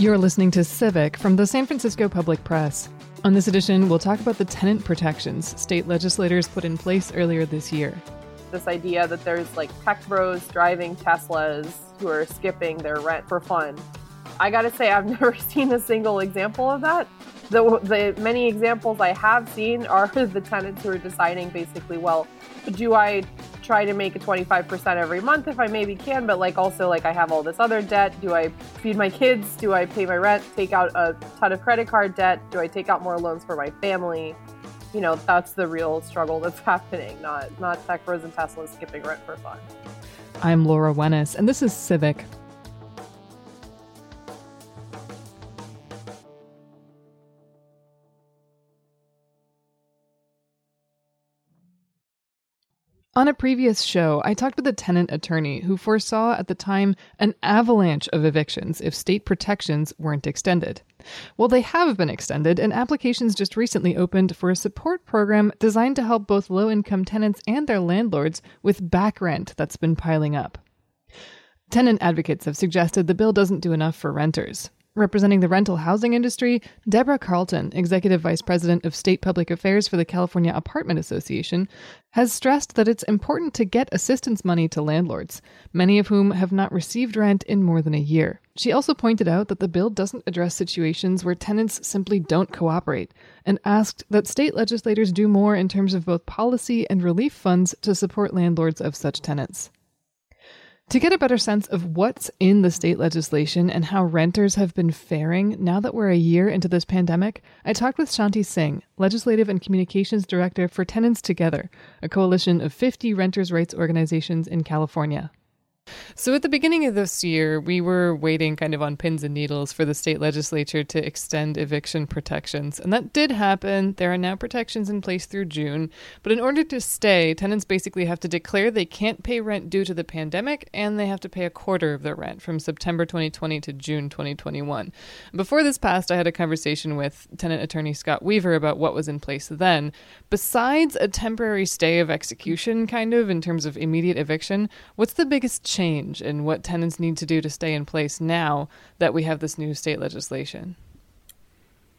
You're listening to Civic from the San Francisco Public Press. On this edition, we'll talk about the tenant protections state legislators put in place earlier this year. This idea that there's like tech bros driving Teslas who are skipping their rent for fun. I gotta say, I've never seen a single example of that. The, the many examples I have seen are the tenants who are deciding basically, well, do I try to make a 25% every month if I maybe can, but like also like I have all this other debt. Do I feed my kids? Do I pay my rent? Take out a ton of credit card debt? Do I take out more loans for my family? You know, that's the real struggle that's happening, not not tech and Tesla skipping rent for fun. I'm Laura Wenus, and this is Civic. On a previous show, I talked with a tenant attorney who foresaw at the time an avalanche of evictions if state protections weren't extended. Well, they have been extended, and applications just recently opened for a support program designed to help both low income tenants and their landlords with back rent that's been piling up. Tenant advocates have suggested the bill doesn't do enough for renters. Representing the rental housing industry, Deborah Carlton, Executive Vice President of State Public Affairs for the California Apartment Association, has stressed that it's important to get assistance money to landlords, many of whom have not received rent in more than a year. She also pointed out that the bill doesn't address situations where tenants simply don't cooperate, and asked that state legislators do more in terms of both policy and relief funds to support landlords of such tenants. To get a better sense of what's in the state legislation and how renters have been faring now that we're a year into this pandemic, I talked with Shanti Singh, Legislative and Communications Director for Tenants Together, a coalition of 50 renters' rights organizations in California. So, at the beginning of this year, we were waiting kind of on pins and needles for the state legislature to extend eviction protections. And that did happen. There are now protections in place through June. But in order to stay, tenants basically have to declare they can't pay rent due to the pandemic and they have to pay a quarter of their rent from September 2020 to June 2021. Before this passed, I had a conversation with tenant attorney Scott Weaver about what was in place then. Besides a temporary stay of execution, kind of, in terms of immediate eviction, what's the biggest change? Change and what tenants need to do to stay in place now that we have this new state legislation?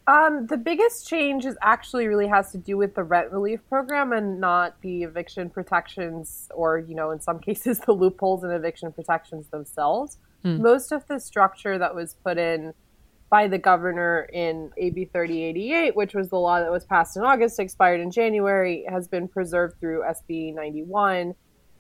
Um, the biggest change is actually really has to do with the rent relief program and not the eviction protections or, you know, in some cases, the loopholes in eviction protections themselves. Hmm. Most of the structure that was put in by the governor in AB 3088, which was the law that was passed in August, expired in January, has been preserved through SB 91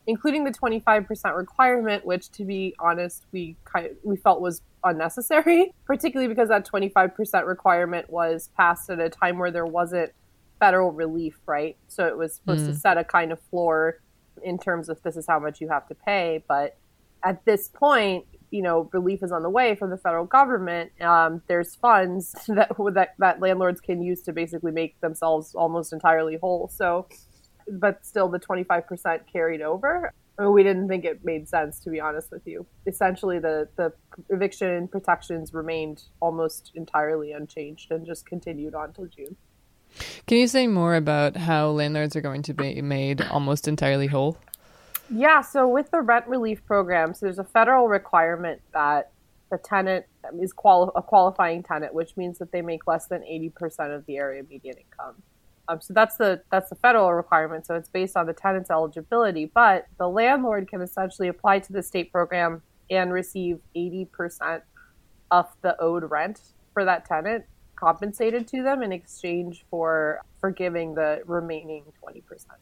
including the 25% requirement, which to be honest, we kind of, we felt was unnecessary, particularly because that 25% requirement was passed at a time where there wasn't federal relief, right? So it was supposed mm. to set a kind of floor in terms of this is how much you have to pay, but at this point, you know, relief is on the way from the federal government. Um, there's funds that, that that landlords can use to basically make themselves almost entirely whole. So but still the 25% carried over. I mean, we didn't think it made sense, to be honest with you. Essentially, the, the eviction protections remained almost entirely unchanged and just continued on till June. Can you say more about how landlords are going to be made almost entirely whole? Yeah, so with the rent relief program, so there's a federal requirement that the tenant is quali- a qualifying tenant, which means that they make less than 80% of the area median income. Um, so that's the that's the federal requirement. So it's based on the tenant's eligibility, but the landlord can essentially apply to the state program and receive eighty percent of the owed rent for that tenant compensated to them in exchange for forgiving the remaining twenty percent.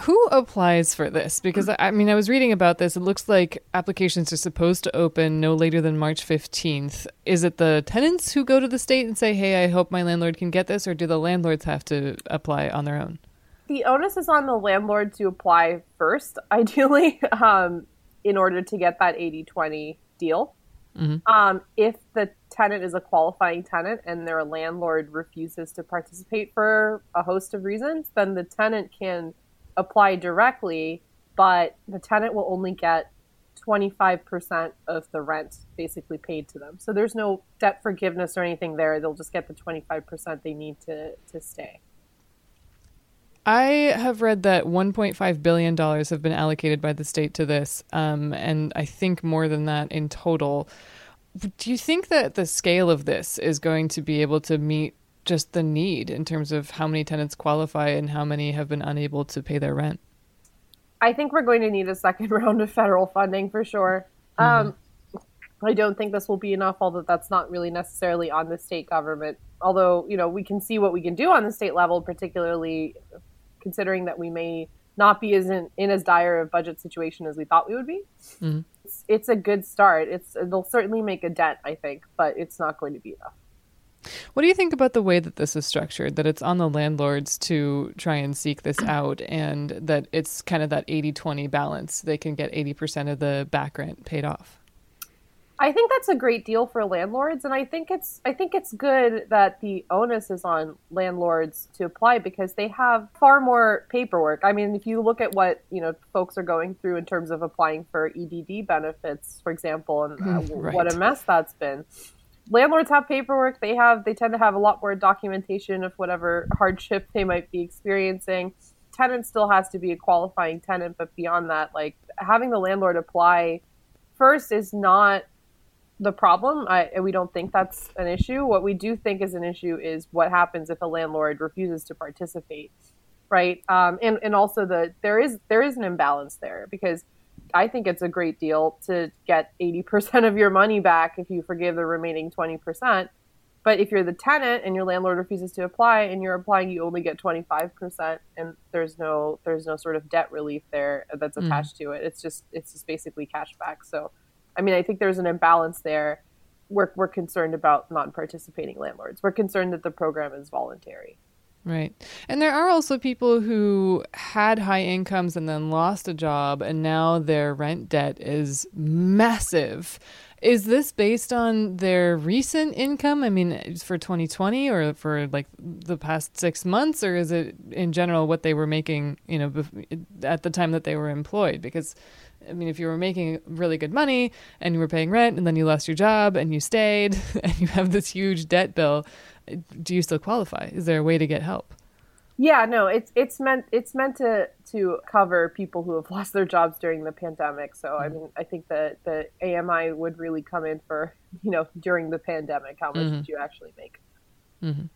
Who applies for this? Because I mean, I was reading about this. It looks like applications are supposed to open no later than March 15th. Is it the tenants who go to the state and say, hey, I hope my landlord can get this, or do the landlords have to apply on their own? The onus is on the landlord to apply first, ideally, um, in order to get that 80 20 deal. Mm-hmm. Um, if the tenant is a qualifying tenant and their landlord refuses to participate for a host of reasons, then the tenant can apply directly, but the tenant will only get 25% of the rent basically paid to them. So there's no debt forgiveness or anything there. They'll just get the 25% they need to, to stay. I have read that $1.5 billion have been allocated by the state to this, um, and I think more than that in total. do you think that the scale of this is going to be able to meet just the need in terms of how many tenants qualify and how many have been unable to pay their rent? I think we're going to need a second round of federal funding for sure. Mm-hmm. Um, I don't think this will be enough, although that's not really necessarily on the state government. Although, you know, we can see what we can do on the state level, particularly considering that we may not be as in, in as dire a budget situation as we thought we would be. Mm-hmm. It's, it's a good start. It's it'll certainly make a dent, I think, but it's not going to be enough. What do you think about the way that this is structured? That it's on the landlords to try and seek this out, and that it's kind of that 80 20 balance. They can get 80% of the back rent paid off. I think that's a great deal for landlords, and I think it's I think it's good that the onus is on landlords to apply because they have far more paperwork. I mean, if you look at what you know folks are going through in terms of applying for EDD benefits, for example, and uh, right. what a mess that's been landlords have paperwork. They have they tend to have a lot more documentation of whatever hardship they might be experiencing. Tenant still has to be a qualifying tenant, but beyond that, like having the landlord apply first is not the problem. I, we don't think that's an issue. What we do think is an issue is what happens if a landlord refuses to participate, right? Um, and and also the there is there is an imbalance there because I think it's a great deal to get 80% of your money back if you forgive the remaining 20%. But if you're the tenant and your landlord refuses to apply and you're applying, you only get 25% and there's no there's no sort of debt relief there that's mm. attached mm. to it. It's just it's just basically cash back. So I mean, I think there's an imbalance there. We're we're concerned about non-participating landlords. We're concerned that the program is voluntary. Right. And there are also people who had high incomes and then lost a job and now their rent debt is massive. Is this based on their recent income? I mean, for 2020 or for like the past six months, or is it in general what they were making, you know, at the time that they were employed? Because, I mean, if you were making really good money and you were paying rent and then you lost your job and you stayed and you have this huge debt bill, do you still qualify? Is there a way to get help? Yeah, no, it's it's meant it's meant to to cover people who have lost their jobs during the pandemic. So I mm-hmm. mean, I think that the AMI would really come in for you know during the pandemic. How much mm-hmm. did you actually make? Mm-hmm.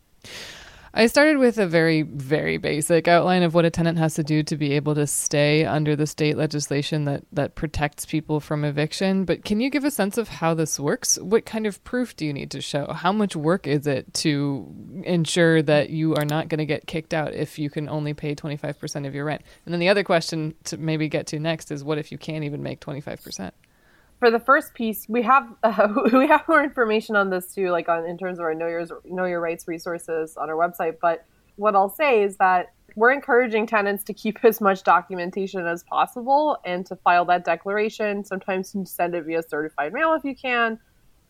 I started with a very, very basic outline of what a tenant has to do to be able to stay under the state legislation that, that protects people from eviction. But can you give a sense of how this works? What kind of proof do you need to show? How much work is it to ensure that you are not going to get kicked out if you can only pay 25% of your rent? And then the other question to maybe get to next is what if you can't even make 25%? For the first piece, we have uh, we have more information on this too, like on in terms of our know your know your rights resources on our website. But what I'll say is that we're encouraging tenants to keep as much documentation as possible and to file that declaration. Sometimes you send it via certified mail if you can.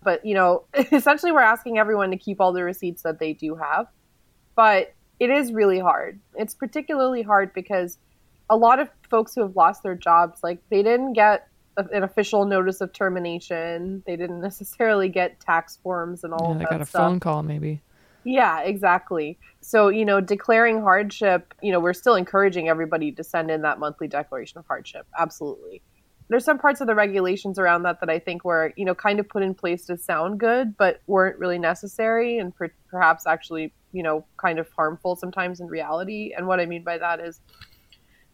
But you know, essentially, we're asking everyone to keep all the receipts that they do have. But it is really hard. It's particularly hard because a lot of folks who have lost their jobs, like they didn't get an official notice of termination. They didn't necessarily get tax forms and all. Yeah, they got a stuff. phone call, maybe. Yeah, exactly. So you know, declaring hardship. You know, we're still encouraging everybody to send in that monthly declaration of hardship. Absolutely. There's some parts of the regulations around that that I think were you know kind of put in place to sound good, but weren't really necessary and per- perhaps actually you know kind of harmful sometimes in reality. And what I mean by that is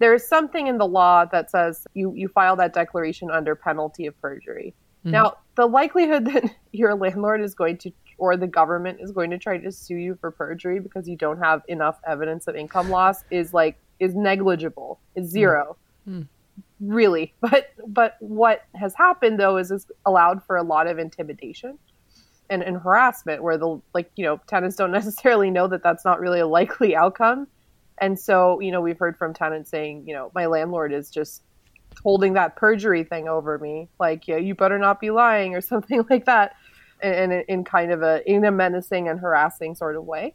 there is something in the law that says you, you file that declaration under penalty of perjury. Mm-hmm. Now, the likelihood that your landlord is going to or the government is going to try to sue you for perjury because you don't have enough evidence of income loss is like is negligible. Is 0 mm-hmm. Really. But but what has happened though is it's allowed for a lot of intimidation and, and harassment where the like you know tenants don't necessarily know that that's not really a likely outcome and so, you know, we've heard from tenants saying, you know, my landlord is just holding that perjury thing over me. Like, yeah, you better not be lying or something like that. And in, in kind of a in a menacing and harassing sort of way.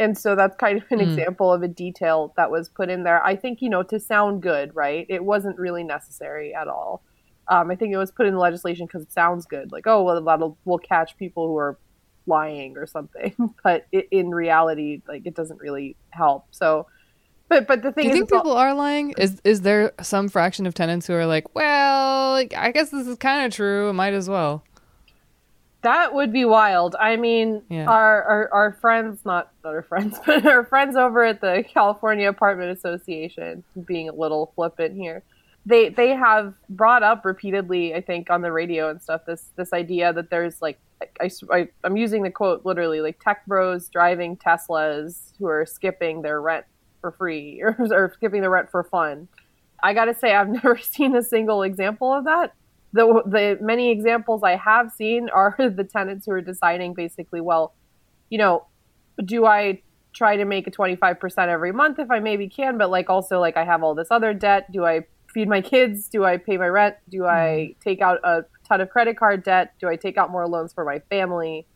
And so that's kind of an mm. example of a detail that was put in there. I think, you know, to sound good, right? It wasn't really necessary at all. Um, I think it was put in the legislation because it sounds good. Like, oh, well, that'll we'll catch people who are lying or something. but it, in reality, like, it doesn't really help. So but but the thing Do you is, think people all- are lying? Is is there some fraction of tenants who are like, well, I guess this is kind of true. Might as well. That would be wild. I mean, yeah. our, our, our friends, not, not our friends, but our friends over at the California Apartment Association, being a little flippant here, they they have brought up repeatedly, I think, on the radio and stuff, this this idea that there's like I, I, am using the quote literally like tech bros driving Teslas who are skipping their rent for free or, or skipping the rent for fun. I got to say, I've never seen a single example of that. The, the many examples I have seen are the tenants who are deciding basically, well, you know, do I try to make a 25% every month if I maybe can, but like also like I have all this other debt. Do I feed my kids? Do I pay my rent? Do I mm-hmm. take out a ton of credit card debt? Do I take out more loans for my family?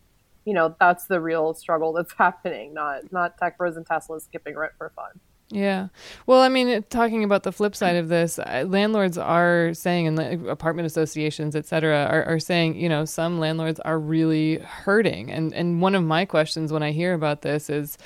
You know, that's the real struggle that's happening, not not tech bros and Tesla skipping rent for fun. Yeah. Well, I mean, talking about the flip side of this, landlords are saying, and apartment associations, et cetera, are, are saying, you know, some landlords are really hurting. And, and one of my questions when I hear about this is,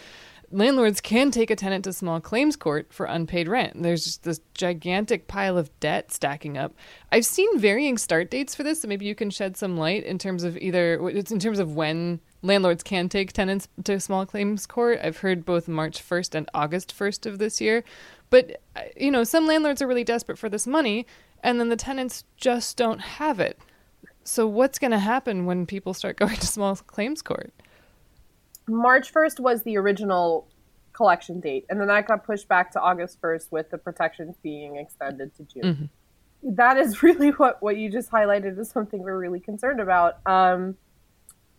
landlords can take a tenant to small claims court for unpaid rent. There's just this gigantic pile of debt stacking up. I've seen varying start dates for this, so maybe you can shed some light in terms of either it's in terms of when landlords can take tenants to small claims court. I've heard both March 1st and August 1st of this year. But uh, you know, some landlords are really desperate for this money and then the tenants just don't have it. So what's going to happen when people start going to small claims court? March 1st was the original collection date, and then that got pushed back to August 1st with the protections being extended to June. Mm-hmm. That is really what, what you just highlighted is something we're really concerned about. Um,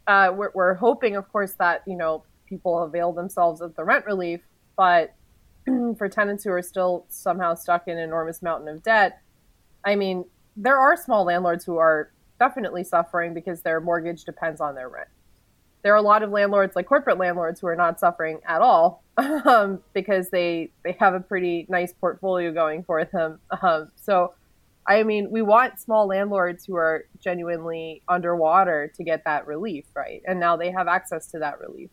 uh, we're, we're hoping, of course, that you know people avail themselves of the rent relief, but for tenants who are still somehow stuck in an enormous mountain of debt, I mean, there are small landlords who are definitely suffering because their mortgage depends on their rent there are a lot of landlords, like corporate landlords, who are not suffering at all um, because they they have a pretty nice portfolio going for them. Um, so, I mean, we want small landlords who are genuinely underwater to get that relief, right? And now they have access to that relief.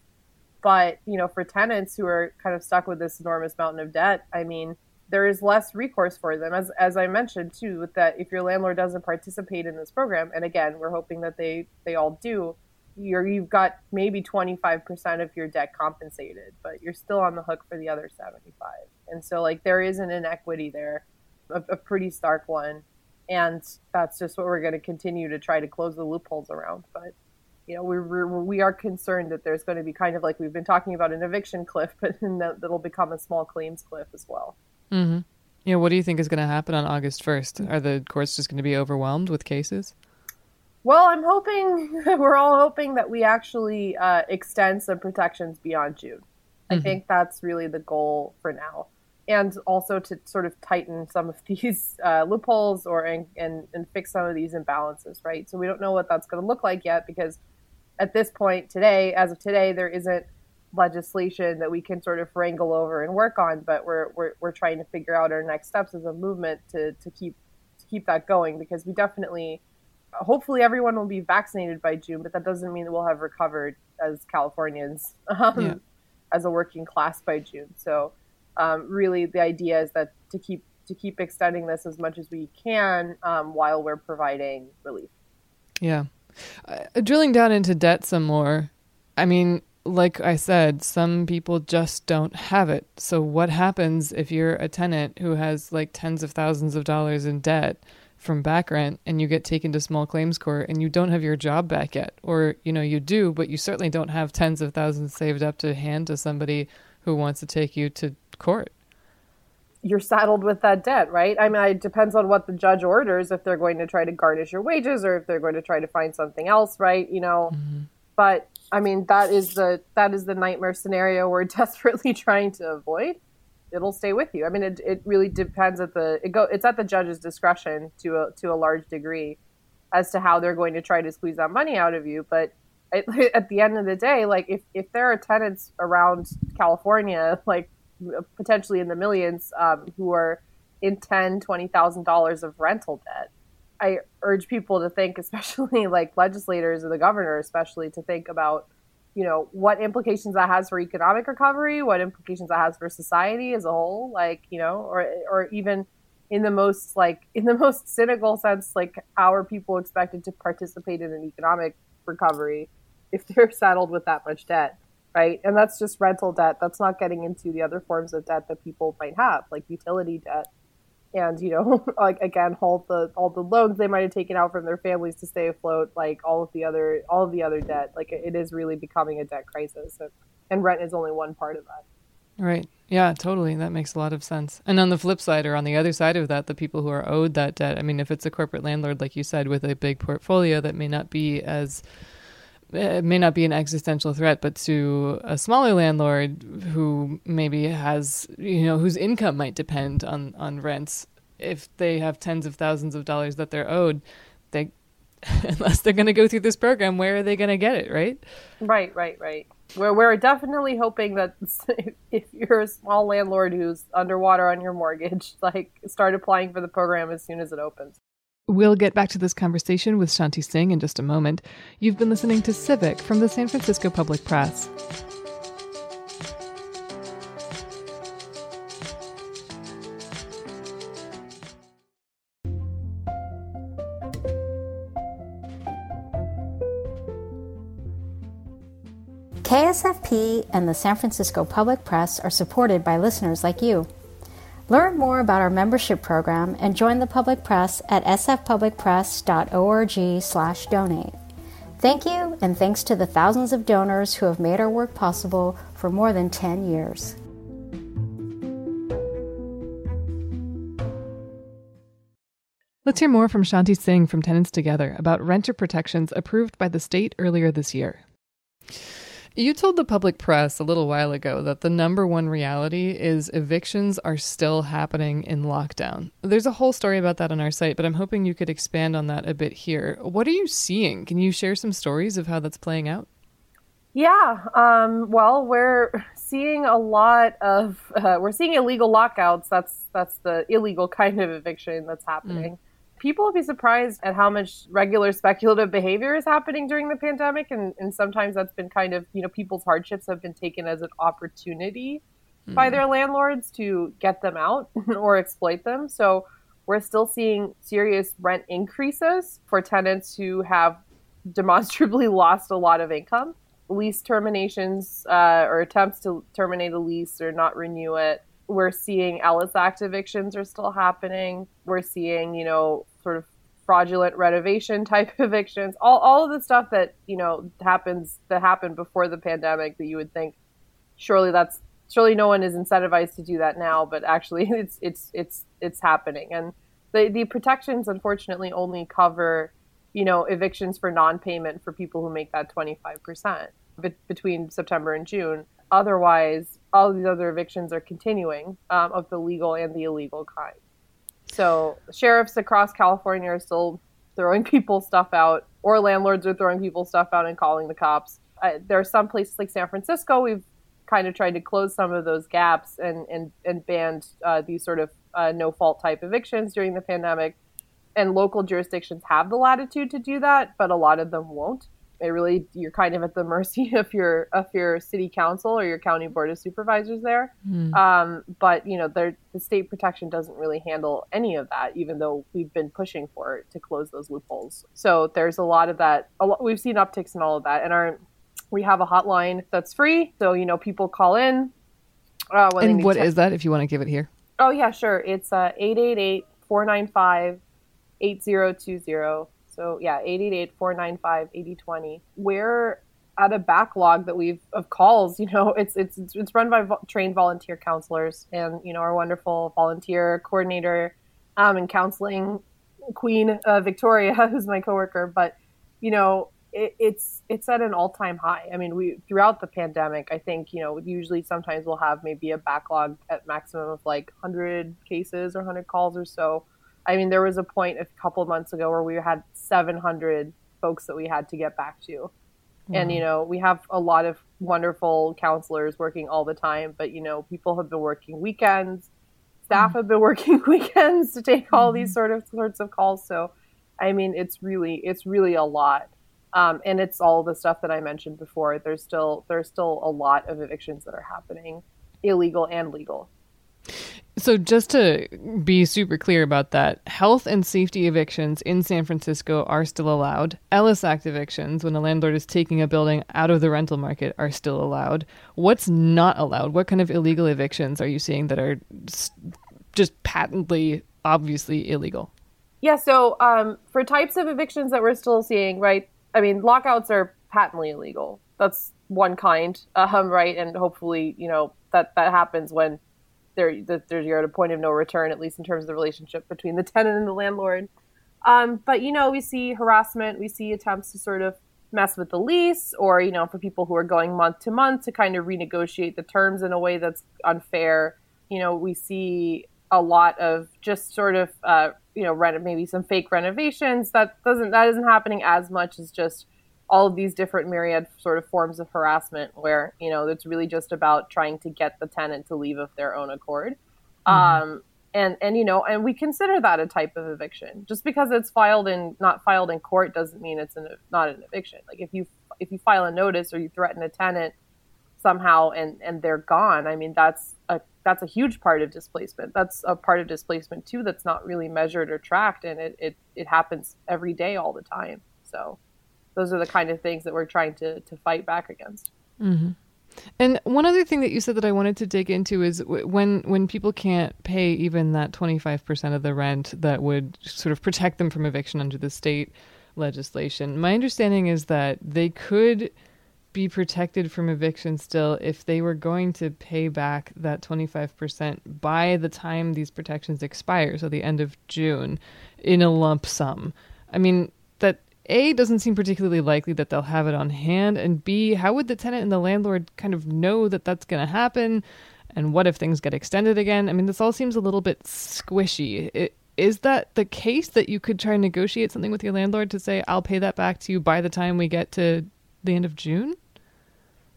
But you know, for tenants who are kind of stuck with this enormous mountain of debt, I mean, there is less recourse for them. As as I mentioned too, with that, if your landlord doesn't participate in this program, and again, we're hoping that they they all do you're you've got maybe 25% of your debt compensated but you're still on the hook for the other 75 and so like there is an inequity there a, a pretty stark one. And that's just what we're going to continue to try to close the loopholes around. But you know we we're, we are concerned that there's going to be kind of like we've been talking about an eviction cliff but that, that'll become a small claims cliff as well. Mm-hmm. yeah what do you think is going to happen on august 1st are the courts just going to be overwhelmed with cases well, I'm hoping we're all hoping that we actually uh, extend some protections beyond June. Mm-hmm. I think that's really the goal for now, and also to sort of tighten some of these uh, loopholes or and, and and fix some of these imbalances. Right. So we don't know what that's going to look like yet because at this point today, as of today, there isn't legislation that we can sort of wrangle over and work on. But we're we're we're trying to figure out our next steps as a movement to to keep to keep that going because we definitely hopefully everyone will be vaccinated by June, but that doesn't mean that we'll have recovered as Californians um, yeah. as a working class by June. So um, really, the idea is that to keep to keep extending this as much as we can um, while we're providing relief. Yeah, uh, drilling down into debt some more. I mean, like I said, some people just don't have it. So what happens if you're a tenant who has like tens of thousands of dollars in debt? From back rent and you get taken to small claims court and you don't have your job back yet. Or you know you do but you certainly don't have tens of thousands saved up to hand to somebody who wants to take you to court. You're saddled with that debt right? I mean it depends on what the judge orders if they're going to try to garnish your wages or if they're going to try to find something else right? You know mm-hmm. but i mean that is the that is the nightmare scenario we're desperately trying to avoid it'll stay with you. I mean, it, it really depends at the it go it's at the judge's discretion to a to a large degree as to how they're going to try to squeeze that money out of you. But it, at the end of the day, like if if there are tenants around California, like potentially in the millions, um, who are in ten twenty thousand dollars of rental debt. I urge people to think, especially like legislators or the governor, especially to think about you know what implications that has for economic recovery what implications that has for society as a whole like you know or or even in the most like in the most cynical sense like how are people expected to participate in an economic recovery if they're saddled with that much debt, right? And that's just rental debt. That's not getting into the other forms of debt that people might have, like utility debt. And you know, like again, all the all the loans they might have taken out from their families to stay afloat, like all of the other all of the other debt, like it is really becoming a debt crisis, and, and rent is only one part of that. Right. Yeah, totally. That makes a lot of sense. And on the flip side, or on the other side of that, the people who are owed that debt, I mean, if it's a corporate landlord, like you said, with a big portfolio that may not be as it may not be an existential threat, but to a smaller landlord who maybe has, you know, whose income might depend on, on rents, if they have tens of thousands of dollars that they're owed, they, unless they're going to go through this program, where are they going to get it, right? Right, right, right. We're, we're definitely hoping that if you're a small landlord who's underwater on your mortgage, like start applying for the program as soon as it opens. We'll get back to this conversation with Shanti Singh in just a moment. You've been listening to Civic from the San Francisco Public Press. KSFP and the San Francisco Public Press are supported by listeners like you. Learn more about our membership program and join the public press at sfpublicpress.org/donate. Thank you and thanks to the thousands of donors who have made our work possible for more than 10 years. Let's hear more from Shanti Singh from Tenants Together about renter protections approved by the state earlier this year. You told the public press a little while ago that the number one reality is evictions are still happening in lockdown. There's a whole story about that on our site, but I'm hoping you could expand on that a bit here. What are you seeing? Can you share some stories of how that's playing out? Yeah, um, well, we're seeing a lot of uh, we're seeing illegal lockouts. That's that's the illegal kind of eviction that's happening. Mm people will be surprised at how much regular speculative behavior is happening during the pandemic and, and sometimes that's been kind of you know people's hardships have been taken as an opportunity mm. by hmm. their landlords to get them out or exploit them so we're still seeing serious rent increases for tenants who have demonstrably lost a lot of income lease terminations uh, or attempts to terminate a lease or not renew it we're seeing Ellis Act evictions are still happening. We're seeing, you know, sort of fraudulent renovation type evictions. All all of the stuff that, you know, happens that happened before the pandemic that you would think surely that's surely no one is incentivized to do that now, but actually it's it's it's it's happening. And the the protections unfortunately only cover, you know, evictions for non-payment for people who make that 25% between September and June Otherwise, all these other evictions are continuing um, of the legal and the illegal kind. So sheriffs across California are still throwing people's stuff out, or landlords are throwing people's stuff out and calling the cops. Uh, there are some places like San Francisco. We've kind of tried to close some of those gaps and and and banned uh, these sort of uh, no fault type evictions during the pandemic. And local jurisdictions have the latitude to do that, but a lot of them won't it really you're kind of at the mercy of your of your city council or your county board of supervisors there. Mm. Um, but you know, the state protection doesn't really handle any of that, even though we've been pushing for it to close those loopholes. So there's a lot of that. Lot, we've seen upticks in all of that, and our we have a hotline that's free. So you know, people call in. Uh, and what is that? If you want to give it here. Oh yeah, sure. It's uh 888 495 8020 so yeah, 888-495-8020. We're at a backlog that we've of calls. You know, it's it's it's run by vo- trained volunteer counselors, and you know our wonderful volunteer coordinator um, and counseling queen uh, Victoria, who's my coworker. But you know, it, it's it's at an all time high. I mean, we throughout the pandemic, I think you know usually sometimes we'll have maybe a backlog at maximum of like 100 cases or 100 calls or so I mean, there was a point a couple of months ago where we had 700 folks that we had to get back to. And, you know, we have a lot of wonderful counselors working all the time, but, you know, people have been working weekends. Staff mm-hmm. have been working weekends to take all mm-hmm. these sort of sorts of calls. So, I mean, it's really, it's really a lot. Um, and it's all the stuff that I mentioned before. There's still, there's still a lot of evictions that are happening, illegal and legal. So, just to be super clear about that, health and safety evictions in San Francisco are still allowed. Ellis Act evictions, when a landlord is taking a building out of the rental market, are still allowed. What's not allowed? What kind of illegal evictions are you seeing that are just patently, obviously illegal? Yeah, so um, for types of evictions that we're still seeing, right? I mean, lockouts are patently illegal. That's one kind, um, right? And hopefully, you know, that that happens when there there's you're at a point of no return, at least in terms of the relationship between the tenant and the landlord. Um, but you know, we see harassment, we see attempts to sort of mess with the lease, or you know, for people who are going month to month to kind of renegotiate the terms in a way that's unfair. You know, we see a lot of just sort of uh, you know, rent maybe some fake renovations. That doesn't that isn't happening as much as just all of these different myriad sort of forms of harassment where you know it's really just about trying to get the tenant to leave of their own accord. Mm-hmm. um, and and you know and we consider that a type of eviction. Just because it's filed in not filed in court doesn't mean it's an, not an eviction. Like if you if you file a notice or you threaten a tenant somehow and and they're gone i mean that's a that's a huge part of displacement. That's a part of displacement too that's not really measured or tracked and it it, it happens every day all the time. So those are the kind of things that we're trying to to fight back against. Mm-hmm. And one other thing that you said that I wanted to dig into is when when people can't pay even that 25% of the rent that would sort of protect them from eviction under the state legislation. My understanding is that they could be protected from eviction still if they were going to pay back that 25% by the time these protections expire, so the end of June, in a lump sum. I mean, a, doesn't seem particularly likely that they'll have it on hand, and B, how would the tenant and the landlord kind of know that that's going to happen? And what if things get extended again? I mean, this all seems a little bit squishy. It, is that the case that you could try and negotiate something with your landlord to say, I'll pay that back to you by the time we get to the end of June?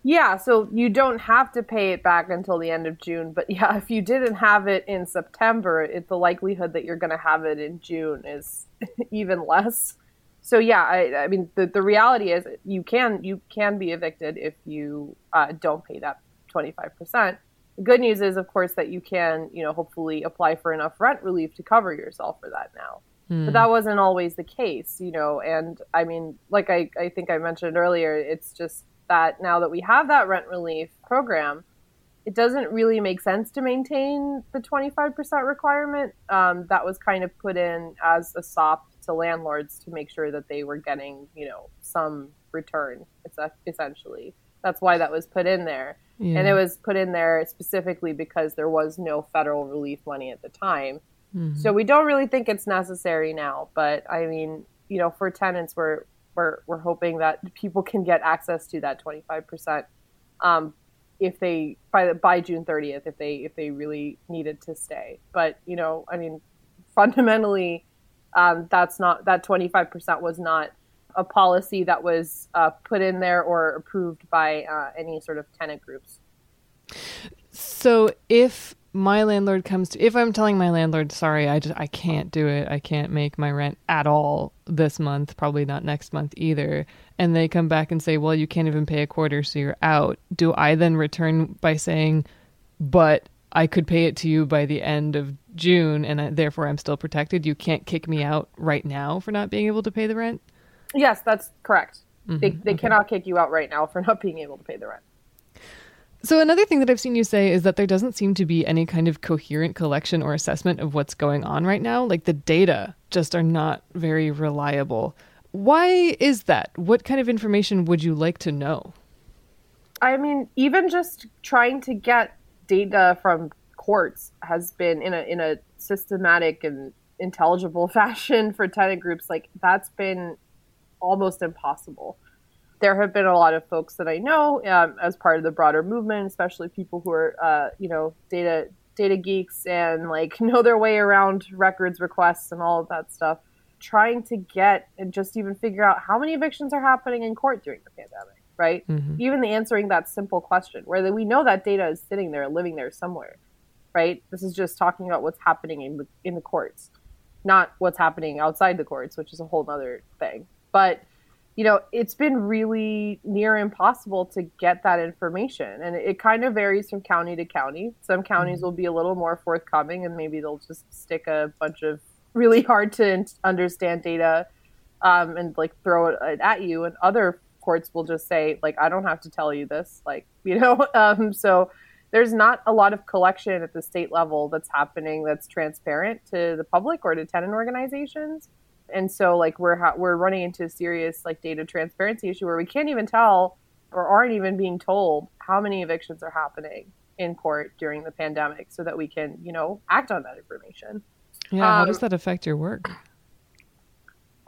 Yeah, so you don't have to pay it back until the end of June, but yeah, if you didn't have it in September, it, the likelihood that you're going to have it in June is even less so yeah, I, I mean the, the reality is you can you can be evicted if you uh, don't pay that twenty five percent. The good news is, of course, that you can you know hopefully apply for enough rent relief to cover yourself for that now. Mm. But that wasn't always the case, you know. And I mean, like I, I think I mentioned earlier, it's just that now that we have that rent relief program, it doesn't really make sense to maintain the 25% requirement. Um, that was kind of put in as a SOP to landlords to make sure that they were getting, you know, some return. It's essentially that's why that was put in there, yeah. and it was put in there specifically because there was no federal relief money at the time. Mm-hmm. So we don't really think it's necessary now. But I mean, you know, for tenants, we're we're we're hoping that people can get access to that twenty five percent. Um, if they by the, by June 30th if they if they really needed to stay. But you know, I mean, fundamentally, um, that's not that 25% was not a policy that was uh, put in there or approved by uh, any sort of tenant groups. So if my landlord comes to if I'm telling my landlord, sorry, I just I can't do it. I can't make my rent at all this month, probably not next month either. And they come back and say, "Well, you can't even pay a quarter, so you're out." Do I then return by saying, "But I could pay it to you by the end of June, and I, therefore I'm still protected. You can't kick me out right now for not being able to pay the rent. Yes, that's correct. Mm-hmm. They, they okay. cannot kick you out right now for not being able to pay the rent. So, another thing that I've seen you say is that there doesn't seem to be any kind of coherent collection or assessment of what's going on right now. Like the data just are not very reliable. Why is that? What kind of information would you like to know? I mean, even just trying to get data from courts has been in a in a systematic and intelligible fashion for tenant groups like that's been almost impossible. There have been a lot of folks that i know um, as part of the broader movement especially people who are uh, you know data data geeks and like know their way around records requests and all of that stuff trying to get and just even figure out how many evictions are happening in court during the pandemic right? Mm-hmm. Even the answering that simple question, where we know that data is sitting there, living there somewhere, right? This is just talking about what's happening in the, in the courts, not what's happening outside the courts, which is a whole other thing. But you know, it's been really near impossible to get that information. And it kind of varies from county to county. Some counties mm-hmm. will be a little more forthcoming and maybe they'll just stick a bunch of really hard to understand data um, and like throw it at you. And other courts will just say, like, I don't have to tell you this. Like, you know, um, so there's not a lot of collection at the state level that's happening that's transparent to the public or to tenant organizations. And so like we're ha- we're running into a serious like data transparency issue where we can't even tell or aren't even being told how many evictions are happening in court during the pandemic so that we can you know act on that information. Yeah um, how does that affect your work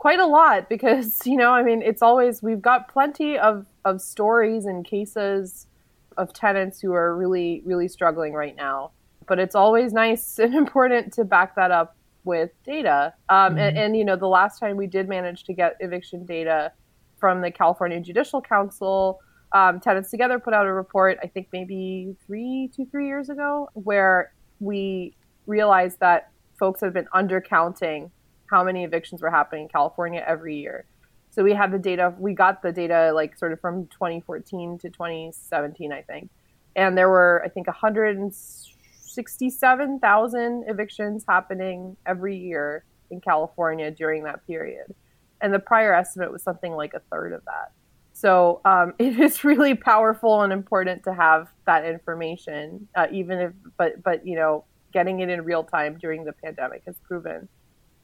quite a lot because you know i mean it's always we've got plenty of of stories and cases of tenants who are really really struggling right now but it's always nice and important to back that up with data. Um, mm-hmm. and, and, you know, the last time we did manage to get eviction data from the California Judicial Council, um, Tenants Together put out a report, I think maybe three, two, three years ago, where we realized that folks have been undercounting how many evictions were happening in California every year. So we had the data, we got the data like sort of from 2014 to 2017, I think. And there were, I think, 167,000 evictions happening every year in California during that period. And the prior estimate was something like a third of that. So um, it is really powerful and important to have that information, uh, even if, but, but, you know, getting it in real time during the pandemic has proven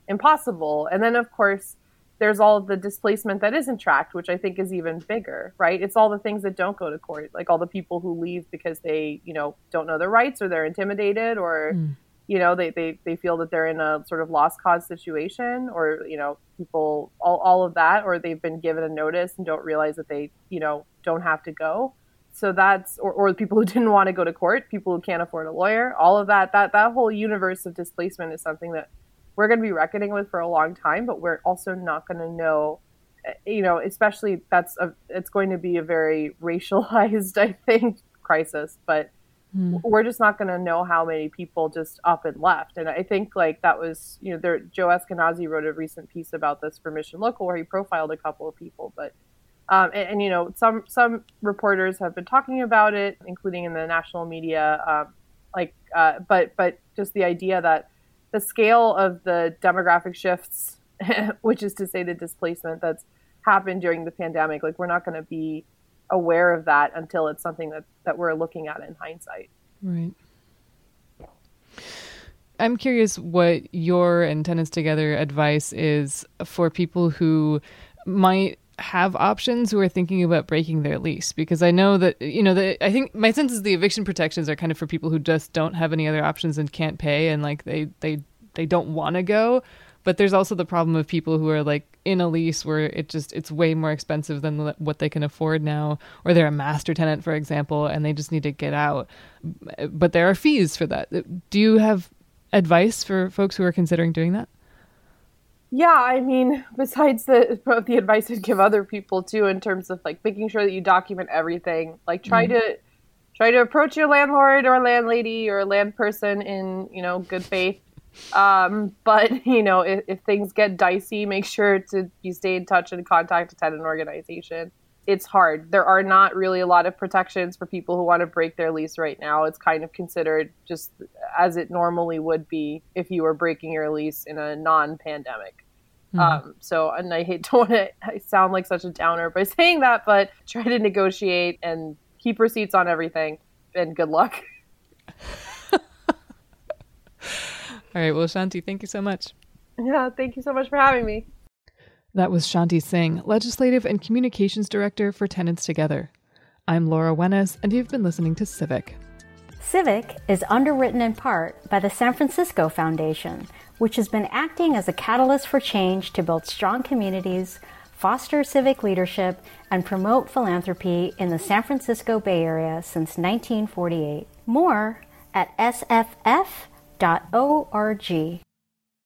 impossible. And then, of course, there's all the displacement that isn't tracked, which I think is even bigger, right? It's all the things that don't go to court, like all the people who leave because they, you know, don't know their rights or they're intimidated or, mm. you know, they, they, they feel that they're in a sort of lost cause situation or, you know, people, all, all of that, or they've been given a notice and don't realize that they, you know, don't have to go. So that's, or, or the people who didn't want to go to court, people who can't afford a lawyer, all of that, that, that whole universe of displacement is something that we're going to be reckoning with for a long time, but we're also not going to know, eh, you know, especially that's a, it's going to be a very racialized, I think, crisis, but mm. we're just not going to know how many people just up and left. And I think like that was, you know, there, Joe Eskenazi wrote a recent piece about this for Mission Local where he profiled a couple of people, but um, and, and, you know, some some reporters have been talking about it, including in the national media. Um, like, uh, but but just the idea that the scale of the demographic shifts, which is to say the displacement that's happened during the pandemic, like we're not going to be aware of that until it's something that, that we're looking at in hindsight. Right. I'm curious what your and Tenants Together advice is for people who might have options who are thinking about breaking their lease because I know that you know the, I think my sense is the eviction protections are kind of for people who just don't have any other options and can't pay and like they they they don't want to go. But there's also the problem of people who are like in a lease where it just it's way more expensive than what they can afford now or they're a master tenant for example and they just need to get out. But there are fees for that. Do you have advice for folks who are considering doing that yeah, I mean, besides the the advice I'd give other people too, in terms of like making sure that you document everything, like try mm to try to approach your landlord or landlady or land person in you know good faith. Um, but you know, if, if things get dicey, make sure to you stay in touch and contact a tenant organization. It's hard. There are not really a lot of protections for people who want to break their lease right now. It's kind of considered just as it normally would be if you were breaking your lease in a non-pandemic. Mm-hmm. Um, so, and I hate to want to sound like such a downer by saying that, but try to negotiate and keep receipts on everything. And good luck. All right. Well, Shanti, thank you so much. Yeah, thank you so much for having me. That was Shanti Singh, Legislative and Communications Director for Tenants Together. I'm Laura Wenus, and you've been listening to Civic. Civic is underwritten in part by the San Francisco Foundation, which has been acting as a catalyst for change to build strong communities, foster civic leadership, and promote philanthropy in the San Francisco Bay Area since 1948. More at sff.org.